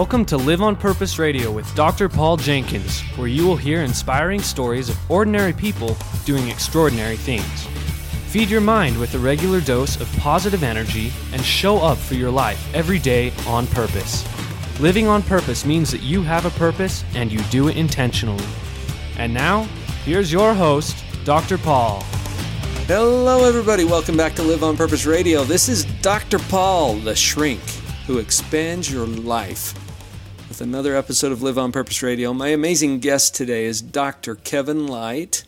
Welcome to Live on Purpose Radio with Dr. Paul Jenkins, where you will hear inspiring stories of ordinary people doing extraordinary things. Feed your mind with a regular dose of positive energy and show up for your life every day on purpose. Living on purpose means that you have a purpose and you do it intentionally. And now, here's your host, Dr. Paul. Hello, everybody. Welcome back to Live on Purpose Radio. This is Dr. Paul, the shrink, who expands your life with another episode of Live on Purpose Radio. My amazing guest today is Dr. Kevin Light.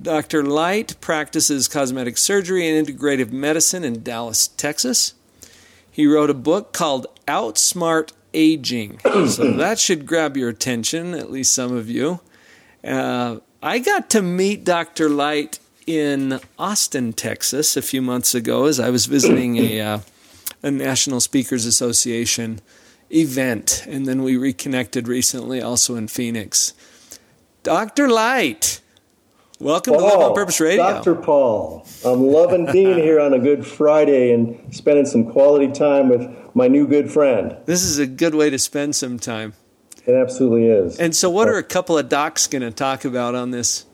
Dr. Light practices cosmetic surgery and integrative medicine in Dallas, Texas. He wrote a book called Outsmart Aging. so that should grab your attention, at least some of you. Uh, I got to meet Dr. Light in Austin, Texas, a few months ago as I was visiting a, uh, a National Speakers Association event, and then we reconnected recently also in Phoenix. Dr. Light, welcome Paul, to Live on Purpose Radio. Dr. Paul, I'm loving being here on a Good Friday and spending some quality time with my new good friend. This is a good way to spend some time. It absolutely is. And so, what uh, are a couple of docs going to talk about on this?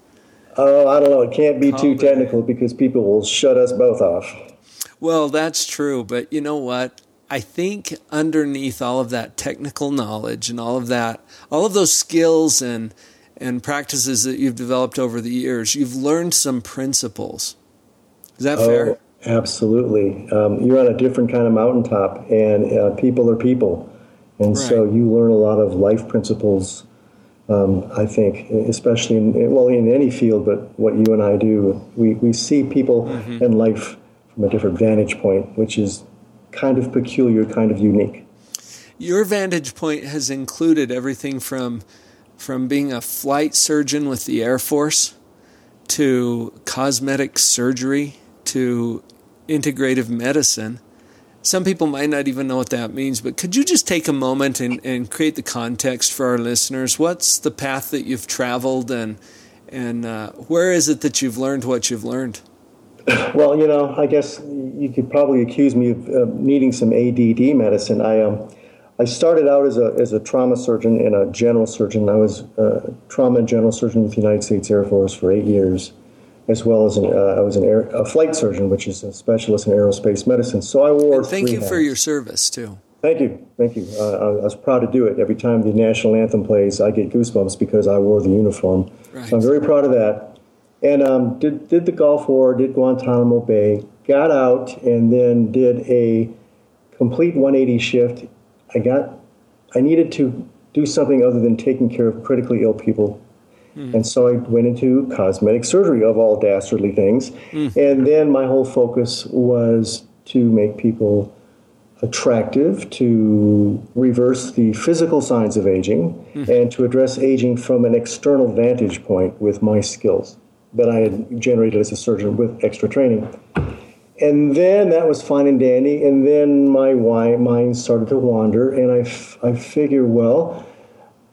Oh, I don't know. It can't be too technical because people will shut us both off. Well, that's true. But you know what? I think underneath all of that technical knowledge and all of that, all of those skills and and practices that you've developed over the years, you've learned some principles. Is that oh, fair? Absolutely. Um, you're on a different kind of mountaintop, and uh, people are people, and right. so you learn a lot of life principles. Um, I think, especially in well, in any field, but what you and I do, we, we see people mm-hmm. and life from a different vantage point, which is kind of peculiar, kind of unique. Your vantage point has included everything from from being a flight surgeon with the Air Force to cosmetic surgery to integrative medicine. Some people might not even know what that means, but could you just take a moment and, and create the context for our listeners? What's the path that you've traveled and and uh, where is it that you've learned what you've learned? Well, you know, I guess you could probably accuse me of uh, needing some ADD medicine. I um, I started out as a as a trauma surgeon and a general surgeon. I was a trauma and general surgeon with the United States Air Force for eight years, as well as an, uh, I was an air, a flight surgeon, which is a specialist in aerospace medicine. So I wore. And thank you hats. for your service too. Thank you, thank you. Uh, I, I was proud to do it. Every time the national anthem plays, I get goosebumps because I wore the uniform. Right. So I'm very proud of that and um, did did the Gulf War, did Guantanamo Bay, got out, and then did a complete 180 shift. I got, I needed to do something other than taking care of critically ill people, mm. and so I went into cosmetic surgery of all dastardly things, mm. and then my whole focus was to make people attractive, to reverse the physical signs of aging, mm. and to address aging from an external vantage point with my skills that I had generated as a surgeon with extra training. And then that was fine and dandy. And then my mind started to wander, and I, f- I figure, well,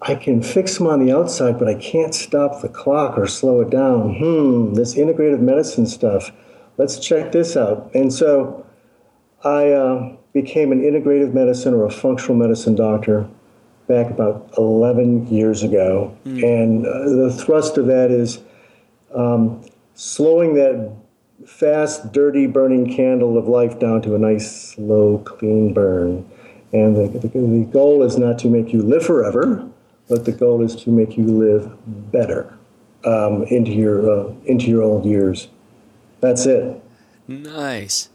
I can fix them on the outside, but I can't stop the clock or slow it down. Hmm, this integrative medicine stuff. Let's check this out. And so I uh, became an integrative medicine or a functional medicine doctor back about 11 years ago. Mm. And uh, the thrust of that is um, slowing that fast, dirty, burning candle of life down to a nice, slow, clean burn. And the, the, the goal is not to make you live forever, but the goal is to make you live better um, into your uh, into your old years. That's it. Nice.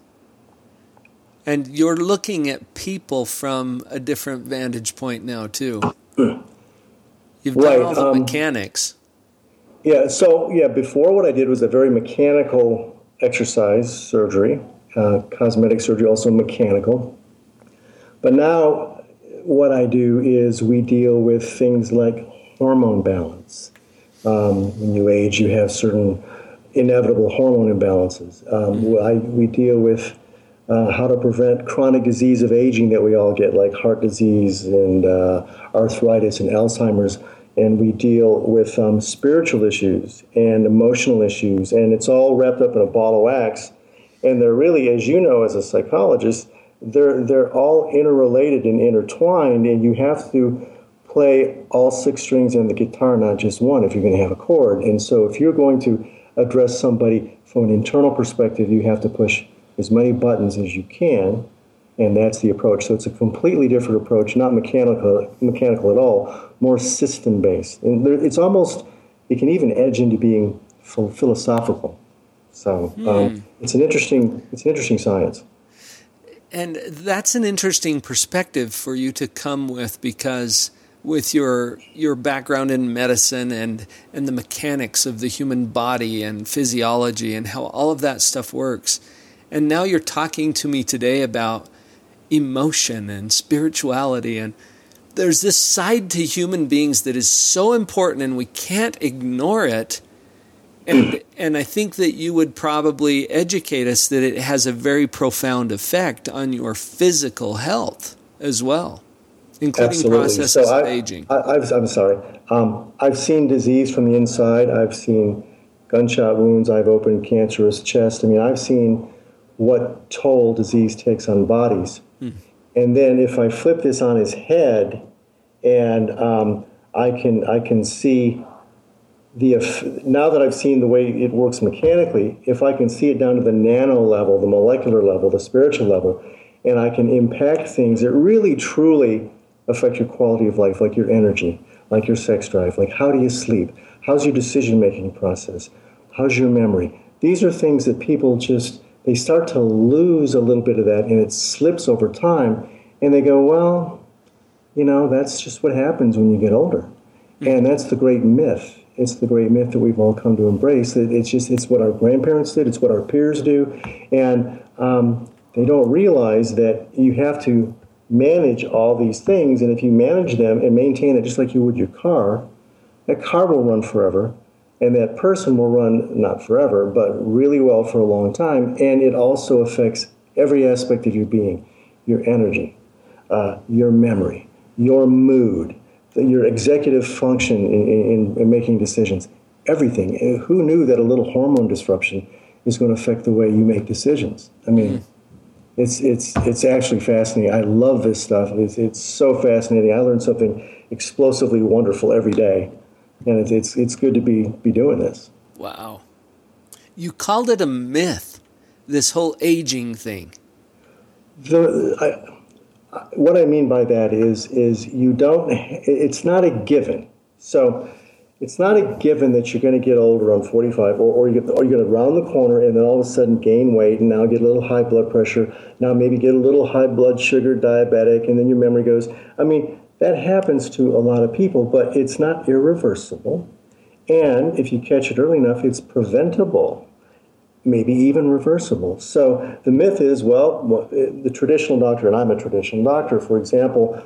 And you're looking at people from a different vantage point now too. You've done right, all the um, mechanics. Yeah, so yeah, before what I did was a very mechanical exercise surgery, uh, cosmetic surgery, also mechanical. But now what I do is we deal with things like hormone balance. Um, when you age, you have certain inevitable hormone imbalances. Um, I, we deal with uh, how to prevent chronic disease of aging that we all get, like heart disease and uh, arthritis and Alzheimer's and we deal with um, spiritual issues and emotional issues, and it's all wrapped up in a ball of wax. And they're really, as you know, as a psychologist, they're they're all interrelated and intertwined, and you have to play all six strings on the guitar, not just one, if you're going to have a chord. And so, if you're going to address somebody from an internal perspective, you have to push as many buttons as you can, and that's the approach. So it's a completely different approach, not mechanical, mechanical at all, more system based, and there, it's almost it can even edge into being philosophical. So um, mm. it's an interesting it's an interesting science. And that's an interesting perspective for you to come with because with your your background in medicine and and the mechanics of the human body and physiology and how all of that stuff works. And now you're talking to me today about emotion and spirituality and there's this side to human beings that is so important and we can't ignore it and and I think that you would probably educate us that it has a very profound effect on your physical health as well, including Absolutely. processes so I, of aging. I, am sorry. Um, I've seen disease from the inside. I've seen gunshot wounds. I've opened cancerous chest. I mean, I've seen what toll disease takes on bodies. And then if I flip this on his head, and um, I can I can see the now that I've seen the way it works mechanically, if I can see it down to the nano level, the molecular level, the spiritual level, and I can impact things that really truly affect your quality of life, like your energy, like your sex drive, like how do you sleep, how's your decision making process, how's your memory. These are things that people just they start to lose a little bit of that, and it slips over time, and they go, well, you know, that's just what happens when you get older, and that's the great myth it's the great myth that we've all come to embrace. That it's just it's what our grandparents did, it's what our peers do, and um, they don't realize that you have to manage all these things. And if you manage them and maintain it just like you would your car, that car will run forever, and that person will run not forever, but really well for a long time. And it also affects every aspect of your being, your energy, uh, your memory, your mood your executive function in, in, in, making decisions, everything. Who knew that a little hormone disruption is going to affect the way you make decisions? I mean, mm-hmm. it's it's it's actually fascinating. I love this stuff. It's it's so fascinating. I learn something explosively wonderful every day, and it's it's, it's good to be be doing this. Wow, you called it a myth, this whole aging thing. The, I, what I mean by that is is you don't. It's not a given. So it's not a given that you're going to get older on 45, or, or, you, or you're going to round the corner and then all of a sudden gain weight and now get a little high blood pressure. Now maybe get a little high blood sugar, diabetic, and then your memory goes. I mean, that happens to a lot of people, but it's not irreversible. And if you catch it early enough, it's preventable maybe even reversible. So the myth is, well, the traditional doctor, and I'm a traditional doctor, for example,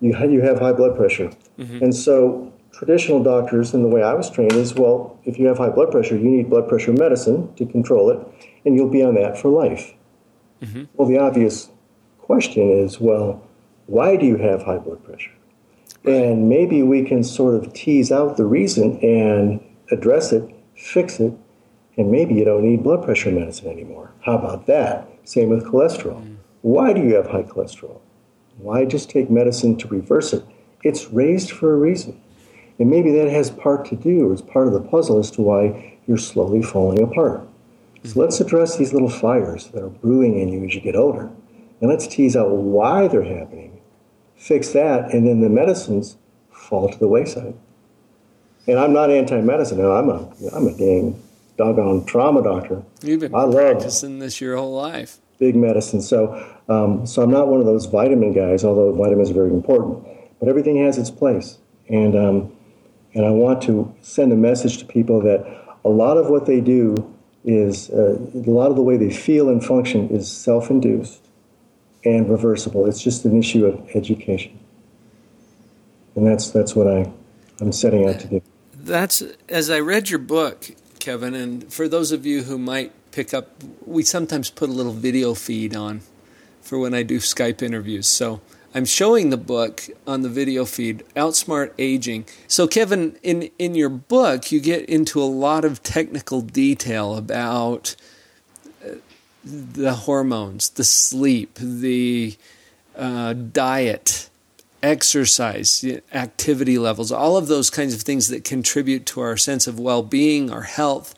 you, you have high blood pressure. Mm-hmm. And so traditional doctors, and the way I was trained is, well, if you have high blood pressure, you need blood pressure medicine to control it, and you'll be on that for life. Mm-hmm. Well, the obvious question is, well, why do you have high blood pressure? And maybe we can sort of tease out the reason and address it, fix it, and maybe you don't need blood pressure medicine anymore. How about that? Same with cholesterol. Mm. Why do you have high cholesterol? Why just take medicine to reverse it? It's raised for a reason. And maybe that has part to do, or is part of the puzzle as to why you're slowly falling apart. So mm-hmm. let's address these little fires that are brewing in you as you get older. And let's tease out why they're happening, fix that, and then the medicines fall to the wayside. And I'm not anti medicine, I'm a, I'm a dang doggone trauma doctor. You've been I practicing this your whole life. Big medicine. So, um, so I'm not one of those vitamin guys, although vitamins are very important. But everything has its place, and um, and I want to send a message to people that a lot of what they do is uh, a lot of the way they feel and function is self-induced and reversible. It's just an issue of education, and that's that's what I I'm setting out to do. That's as I read your book Kevin. And for those of you who might pick up, we sometimes put a little video feed on for when I do Skype interviews. So I'm showing the book on the video feed, Outsmart Aging. So, Kevin, in, in your book, you get into a lot of technical detail about the hormones, the sleep, the uh, diet, exercise, activity levels, all of those kinds of things that contribute to our sense of well being, our health.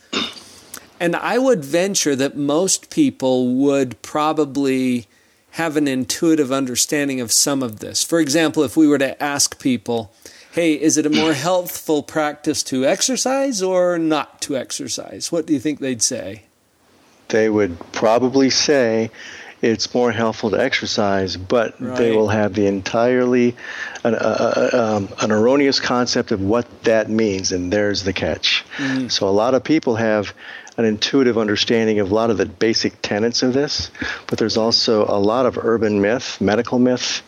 And I would venture that most people would probably have an intuitive understanding of some of this. For example, if we were to ask people, hey, is it a more healthful practice to exercise or not to exercise? What do you think they'd say? They would probably say it's more helpful to exercise, but right. they will have the entirely an, uh, um, an, erroneous concept of what that means, and there's the catch. Mm. So a lot of people have an intuitive understanding of a lot of the basic tenets of this, but there's also a lot of urban myth, medical myth,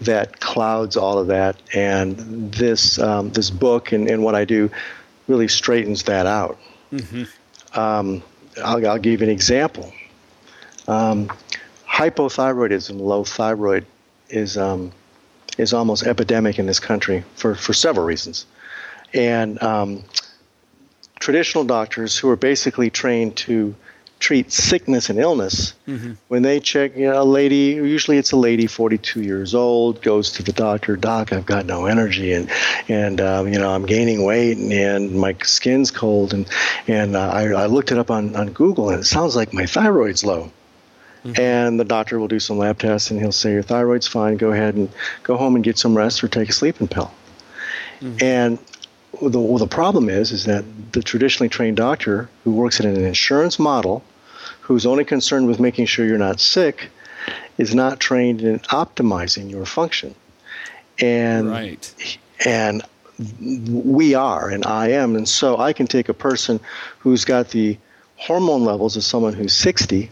that clouds all of that. And this um, this book and, and what I do really straightens that out. Mm-hmm. Um, I'll, I'll, give you an example. Um, hypothyroidism, low thyroid, is um, is almost epidemic in this country for, for several reasons. And um, traditional doctors who are basically trained to treat sickness and illness, mm-hmm. when they check, you know, a lady, usually it's a lady, 42 years old, goes to the doctor, Doc, I've got no energy, and and um, you know I'm gaining weight, and, and my skin's cold, and and uh, I, I looked it up on on Google, and it sounds like my thyroid's low. Mm-hmm. And the doctor will do some lab tests, and he'll say your thyroid's fine. Go ahead and go home and get some rest, or take a sleeping pill. Mm-hmm. And the, well, the problem is is that the traditionally trained doctor who works in an insurance model, who's only concerned with making sure you're not sick, is not trained in optimizing your function. And right. and we are, and I am, and so I can take a person who's got the hormone levels of someone who's 60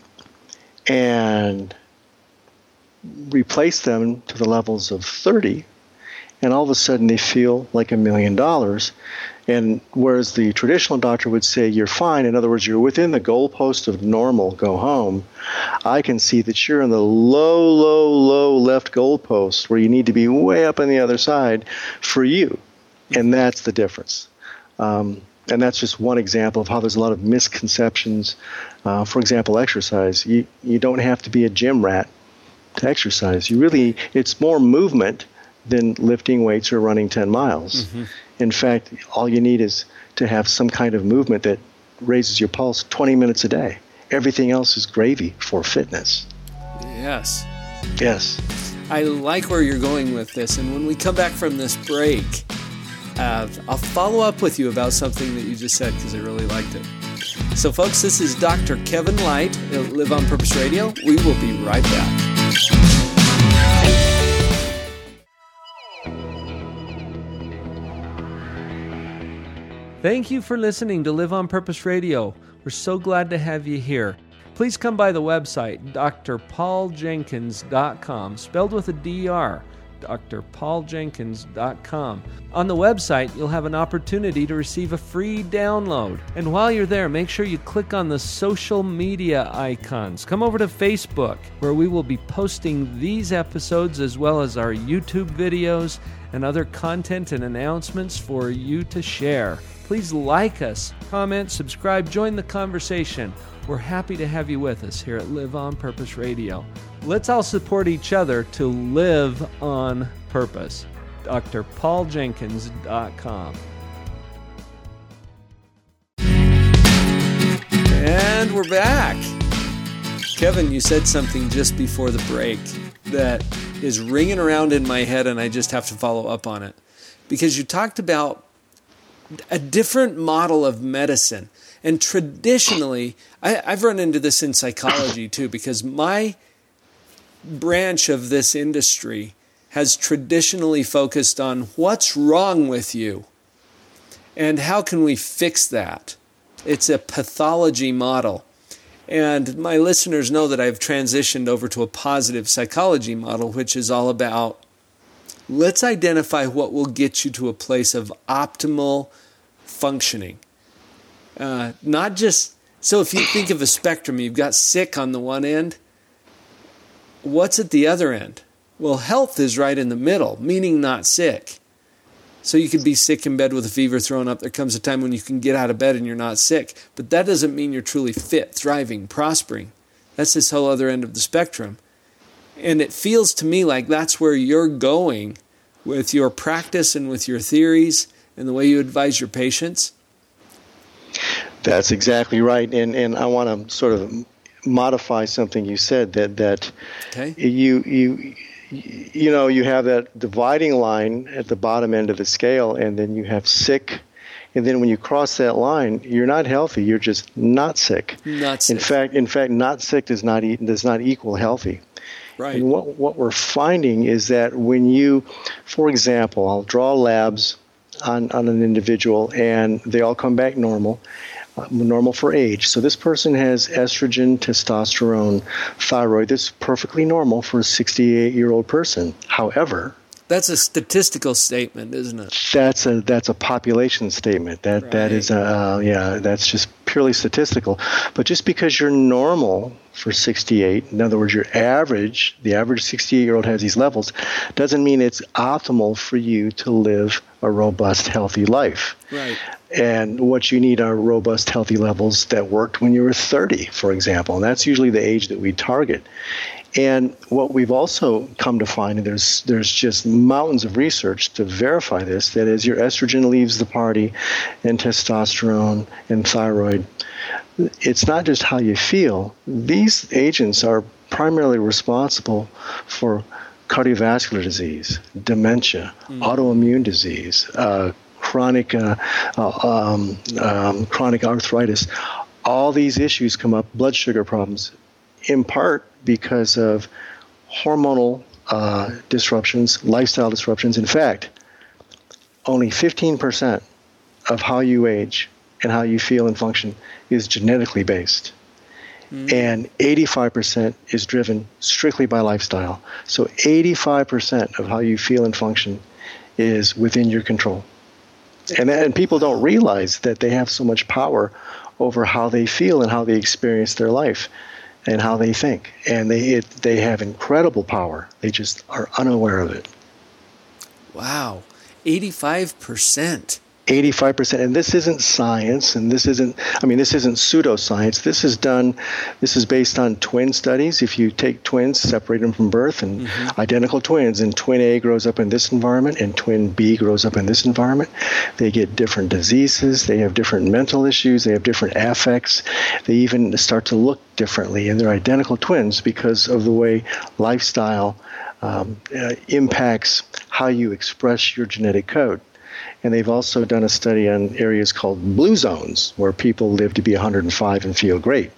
and replace them to the levels of 30 and all of a sudden they feel like a million dollars. And whereas the traditional doctor would say you're fine, in other words, you're within the goalpost of normal, go home, I can see that you're in the low, low, low left goalpost where you need to be way up on the other side for you. And that's the difference. Um, and that's just one example of how there's a lot of misconceptions. Uh, for example, exercise. You, you don't have to be a gym rat to exercise. You really, it's more movement than lifting weights or running 10 miles. Mm-hmm. In fact, all you need is to have some kind of movement that raises your pulse 20 minutes a day. Everything else is gravy for fitness. Yes. Yes. I like where you're going with this. And when we come back from this break, uh, I'll follow up with you about something that you just said because I really liked it. So, folks, this is Dr. Kevin Light at Live on Purpose Radio. We will be right back. Thank you for listening to Live on Purpose Radio. We're so glad to have you here. Please come by the website, drpauljenkins.com, spelled with a D-R, drpauljenkins.com. On the website, you'll have an opportunity to receive a free download. And while you're there, make sure you click on the social media icons. Come over to Facebook, where we will be posting these episodes as well as our YouTube videos and other content and announcements for you to share. Please like us, comment, subscribe, join the conversation. We're happy to have you with us here at Live on Purpose Radio. Let's all support each other to live on purpose. drpauljenkins.com. And we're back. Kevin, you said something just before the break that is ringing around in my head, and I just have to follow up on it. Because you talked about a different model of medicine. And traditionally, I, have run into this in psychology too, because my branch of this industry has traditionally focused on what's wrong with you and how can we fix that. It's a pathology model. And my listeners know that I've transitioned over to a positive psychology model, which is all about let's identify what will get you to a place of optimal functioning. Uh, not just so if you think of a spectrum, you've got sick on the one end. What's at the other end? Well, health is right in the middle, meaning not sick. So you could be sick in bed with a fever thrown up. There comes a time when you can get out of bed and you're not sick. But that doesn't mean you're truly fit, thriving, prospering. That's this whole other end of the spectrum. And it feels to me like that's where you're going with your practice and with your theories and the way you advise your patients. That's exactly right. And, and I want to sort of modify something you said that, that okay. you, you, you know, you have that dividing line at the bottom end of the scale, and then you have sick. And then when you cross that line, you're not healthy. You're just not sick. Not sick. In fact, in fact, not sick does not e- does not equal healthy. Right. And what what we're finding is that when you, for example, I'll draw labs on on an individual, and they all come back normal, uh, normal for age. So this person has estrogen, testosterone, thyroid. That's perfectly normal for a 68 year old person. However, that's a statistical statement, isn't it? That's a that's a population statement. That right. that is a uh, yeah. That's just purely statistical. But just because you're normal for 68, in other words, your average, the average 68 year old has these levels, doesn't mean it's optimal for you to live a robust, healthy life. Right. And what you need are robust, healthy levels that worked when you were 30, for example. And that's usually the age that we target. And what we've also come to find, and there's there's just mountains of research to verify this, that as your estrogen leaves the party, and testosterone and thyroid, it's not just how you feel. These agents are primarily responsible for cardiovascular disease, dementia, mm. autoimmune disease, uh, chronic uh, uh, um, um, chronic arthritis. All these issues come up, blood sugar problems, in part because of hormonal uh, disruptions, lifestyle disruptions. In fact, only 15% of how you age and how you feel and function is genetically based. Mm. And 85% is driven strictly by lifestyle. So 85% of how you feel and function is within your control. And, and people don't realize that they have so much power over how they feel and how they experience their life and how they think. And they, it, they have incredible power. They just are unaware of it. Wow. 85%. 85% and this isn't science and this isn't i mean this isn't pseudoscience. This is done this is based on twin studies. If you take twins separate them from birth and mm-hmm. identical twins and twin a grows up in this environment and twin b grows up in this environment they get different diseases they have different mental issues they have different affects they even start to look differently and they're identical twins because of the way lifestyle um, uh, impacts how you express your genetic code and they've also done a study on areas called blue zones where people live to be 105 and feel great.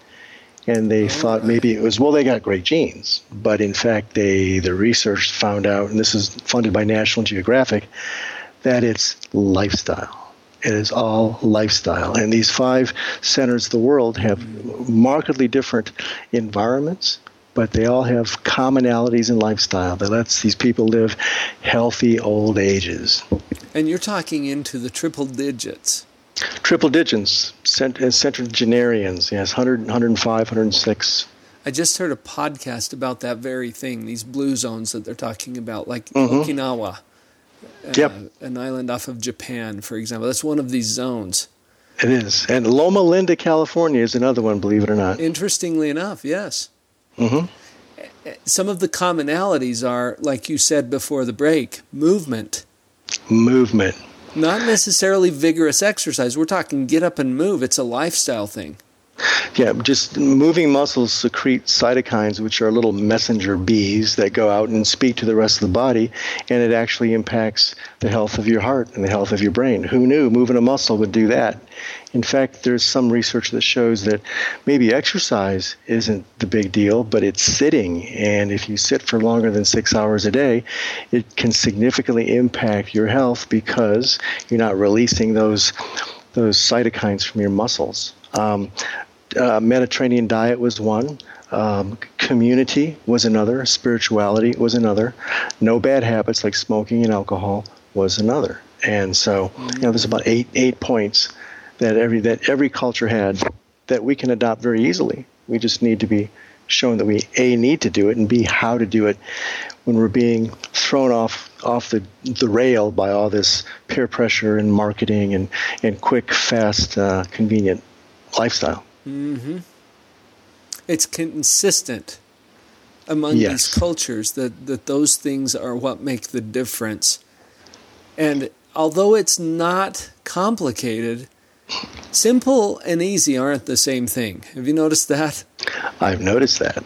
And they oh, thought maybe it was well they got great genes, but in fact they the research found out, and this is funded by National Geographic, that it's lifestyle. It is all lifestyle. And these five centers of the world have markedly different environments, but they all have commonalities in lifestyle that lets these people live healthy old ages. And you're talking into the triple digits. Triple digits, cent- uh, centenarians, yes, 100, 105, 106. I just heard a podcast about that very thing, these blue zones that they're talking about, like mm-hmm. Okinawa, uh, yep. an island off of Japan, for example. That's one of these zones. It is. And Loma Linda, California is another one, believe it or not. Interestingly enough, yes. Mm-hmm. Some of the commonalities are, like you said before the break, movement. Movement. Not necessarily vigorous exercise. We're talking get up and move. It's a lifestyle thing. Yeah, just moving muscles secrete cytokines, which are little messenger bees that go out and speak to the rest of the body, and it actually impacts the health of your heart and the health of your brain. Who knew moving a muscle would do that? In fact, there's some research that shows that maybe exercise isn't the big deal, but it's sitting. And if you sit for longer than six hours a day, it can significantly impact your health because you're not releasing those those cytokines from your muscles. Um, uh, Mediterranean diet was one. Um, community was another. Spirituality was another. No bad habits like smoking and alcohol was another. And so, you know, there's about eight eight points that every that every culture had that we can adopt very easily. We just need to be shown that we a need to do it and b how to do it when we're being thrown off off the the rail by all this peer pressure and marketing and and quick, fast, uh, convenient lifestyle. Mm-hmm. It's consistent among yes. these cultures that, that those things are what make the difference. And although it's not complicated, simple and easy aren't the same thing. Have you noticed that? I've noticed that.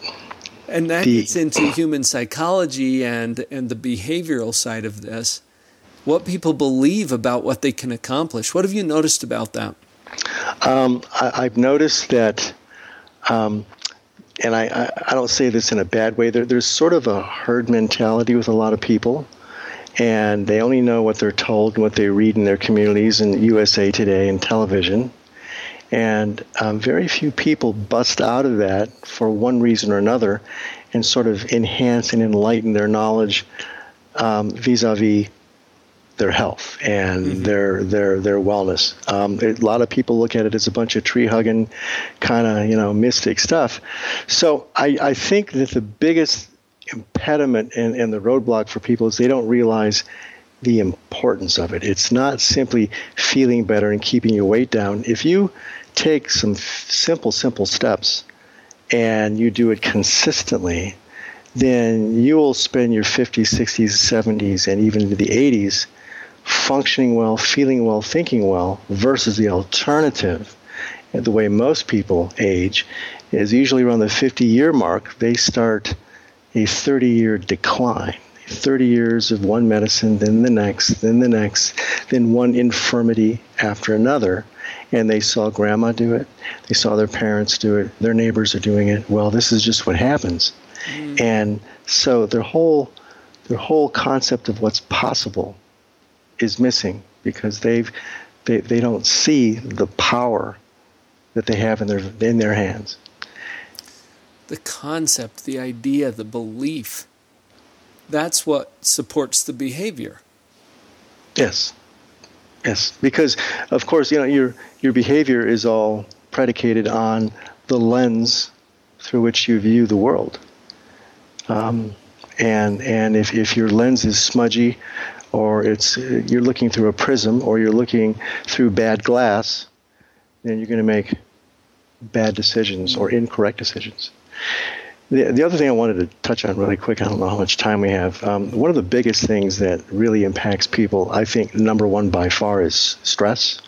And that the, gets into human psychology and, and the behavioral side of this. What people believe about what they can accomplish. What have you noticed about that? Um, I, have noticed that, um, and I, I, I, don't say this in a bad way, there, there's sort of a herd mentality with a lot of people and they only know what they're told and what they read in their communities in USA Today and television. And um, very few people bust out of that for one reason or another and sort of enhance and enlighten their knowledge vis a vis their health and mm-hmm. their their their wellness. Um, a lot of people look at it as a bunch of tree hugging, kind of you know mystic stuff. So I, I think that the biggest impediment and, and the roadblock for people is they don't realize the importance of it. It's not simply feeling better and keeping your weight down. If you take some f- simple, simple steps and you do it consistently, then you will spend your 50s, 60s, 70s, and even into the 80s functioning well, feeling well, thinking well, versus the alternative. And the way most people age is usually around the 50 year mark, they start a 30 year decline. 30 years of one medicine, then the next, then the next, then one infirmity after another. And they saw grandma do it, they saw their parents do it, their neighbors are doing it. Well, this is just what happens. Mm. And so their whole their whole concept of what's possible is missing because they've they, they don't see the power that they have in their in their hands the concept, the idea, the belief. That's what supports the behavior. Yes. Yes, because of course, you know, your your behavior is all predicated on the lens through which you view the world. Um, and and if, if your lens is smudgy, or it's you're looking through a prism, or you're looking through bad glass, then you're going to make bad decisions or incorrect decisions. The, the other thing I wanted to touch on really quick, I don't know how much time we have. Um, one of the biggest things that really impacts people, I think, number one by far is stress.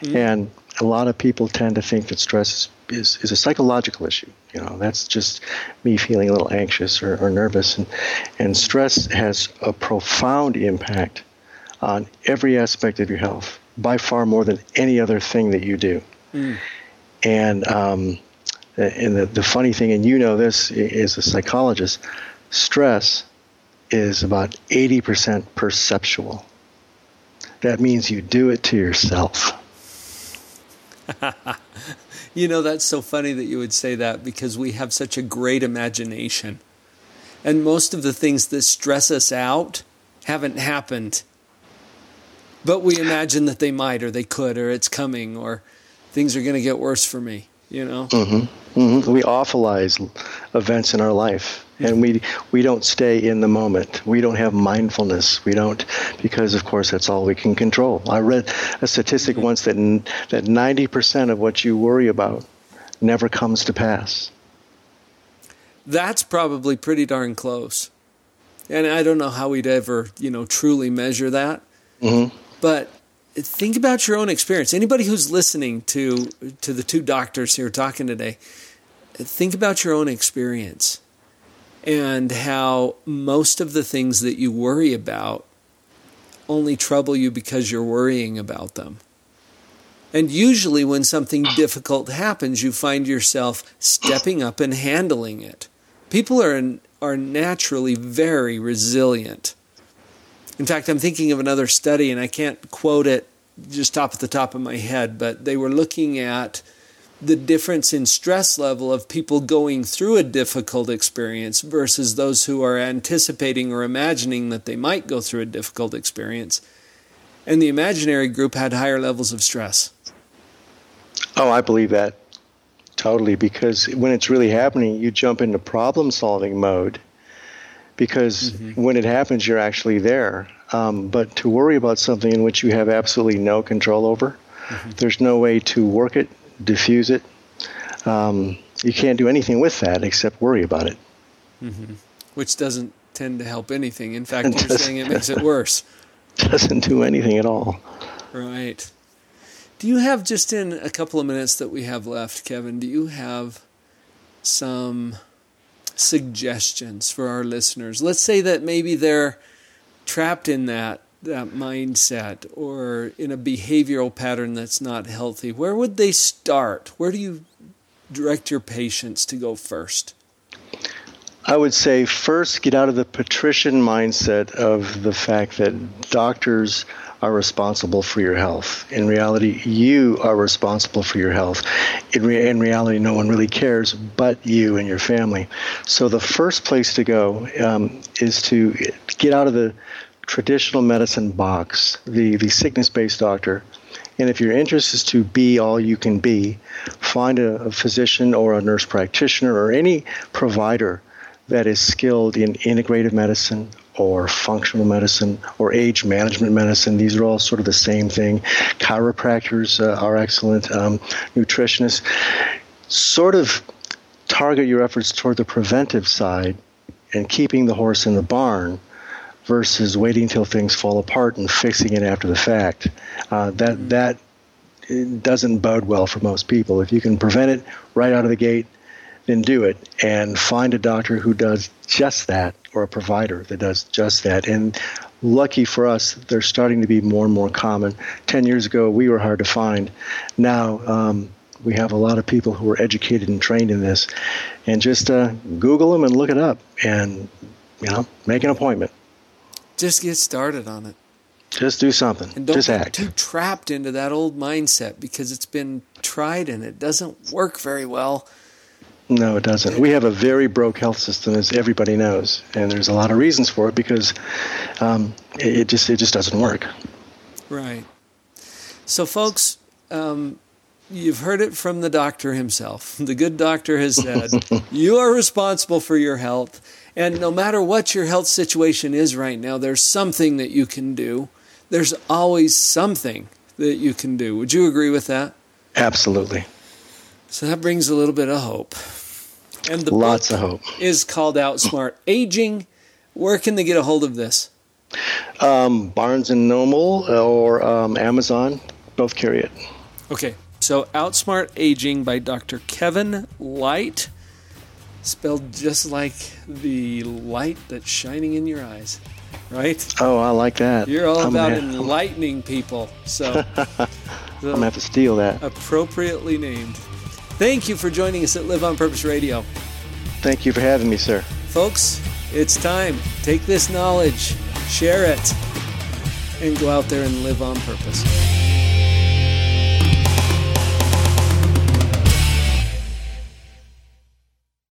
Mm-hmm. And a lot of people tend to think that stress is, is, is, a psychological issue. You know, that's just me feeling a little anxious or, or nervous. And, and stress has a profound impact on every aspect of your health, by far more than any other thing that you do. Mm. And um, and the, the funny thing, and you know this as a psychologist, stress is about 80% perceptual. That means you do it to yourself. you know, that's so funny that you would say that because we have such a great imagination. And most of the things that stress us out haven't happened. But we imagine that they might, or they could, or it's coming, or things are going to get worse for me you know. Mm-hmm. Mm-hmm. We awfulize events in our life, and we we don't stay in the moment. We don't have mindfulness. We don't because, of course, that's all we can control. I read a statistic once that that ninety percent of what you worry about never comes to pass. That's probably pretty darn close, and I don't know how we'd ever, you know, truly measure that. Mm-hmm. But think about your own experience. Anybody who's listening to to the two doctors here talking today, think about your own experience and how most of the things that you worry about only trouble you because you're worrying about them. And usually, when something difficult happens, you find yourself stepping up and handling it. People are, are naturally very resilient. In fact, I'm thinking of another study, and I can't quote it just top at the top of my head, but they were looking at the difference in stress level of people going through a difficult experience versus those who are anticipating or imagining that they might go through a difficult experience. And the imaginary group had higher levels of stress. Oh, I believe that totally because when it's really happening, you jump into problem solving mode because mm-hmm. when it happens, you're actually there. Um, but to worry about something in which you have absolutely no control over, mm-hmm. there's no way to work it, diffuse it. Um, you can't do anything with that except worry about it. Mm-hmm. Which doesn't tend to help anything. In fact, you're saying it makes it worse. Doesn't do anything at all. Right. Do you have just in a couple of minutes that we have left, Kevin? Do you have some suggestions for our listeners? Let's say that maybe they're trapped in that that mindset or in a behavioral pattern that's not healthy. Where would they start? Where do you direct your patients to go first? I would say first get out of the patrician mindset of the fact that doctors are responsible for your health. In reality, you are responsible for your health. In, re- in reality, no one really cares but you and your family. So the first place to go um, is to get out of the traditional medicine box, the, the sickness based doctor. And if your interest is to be all you can be, find a, a physician or a nurse practitioner or any provider that is skilled in integrative medicine or functional medicine or age management medicine. These are all sort of the same thing. Chiropractors uh, are excellent, um, nutritionists. Sort of target your efforts toward the preventive side and keeping the horse in the barn versus waiting till things fall apart and fixing it after the fact. Uh, that that doesn't bode well for most people. If you can prevent it right out of the gate, then do it and find a doctor who does just that or a provider that does just that. And lucky for us, they're starting to be more and more common. Ten years ago, we were hard to find. Now, um, we have a lot of people who are educated and trained in this. And just uh, Google them and look it up and, you know, make an appointment. Just get started on it. Just do something. And don't Just get act. too trapped into that old mindset because it's been tried and it doesn't work very well. No, it doesn't. We have a very broke health system, as everybody knows, and there's a lot of reasons for it because um, it, it, just it just doesn't work. Right. So, folks, um, you've heard it from the doctor himself. The good doctor has said you are responsible for your health, and no matter what your health situation is right now, there's something that you can do. There's always something that you can do. Would you agree with that? Absolutely. So that brings a little bit of hope. And the lots of hope is called Outsmart Aging. Where can they get a hold of this? Um, Barnes and Noble or um, Amazon, both carry it. Okay, so Outsmart Aging by Dr. Kevin Light, spelled just like the light that's shining in your eyes, right? Oh, I like that. You're all I'm about gonna, enlightening people, so, so I'm gonna have to steal that. Appropriately named. Thank you for joining us at Live on Purpose Radio. Thank you for having me, sir. Folks, it's time. Take this knowledge, share it, and go out there and live on purpose.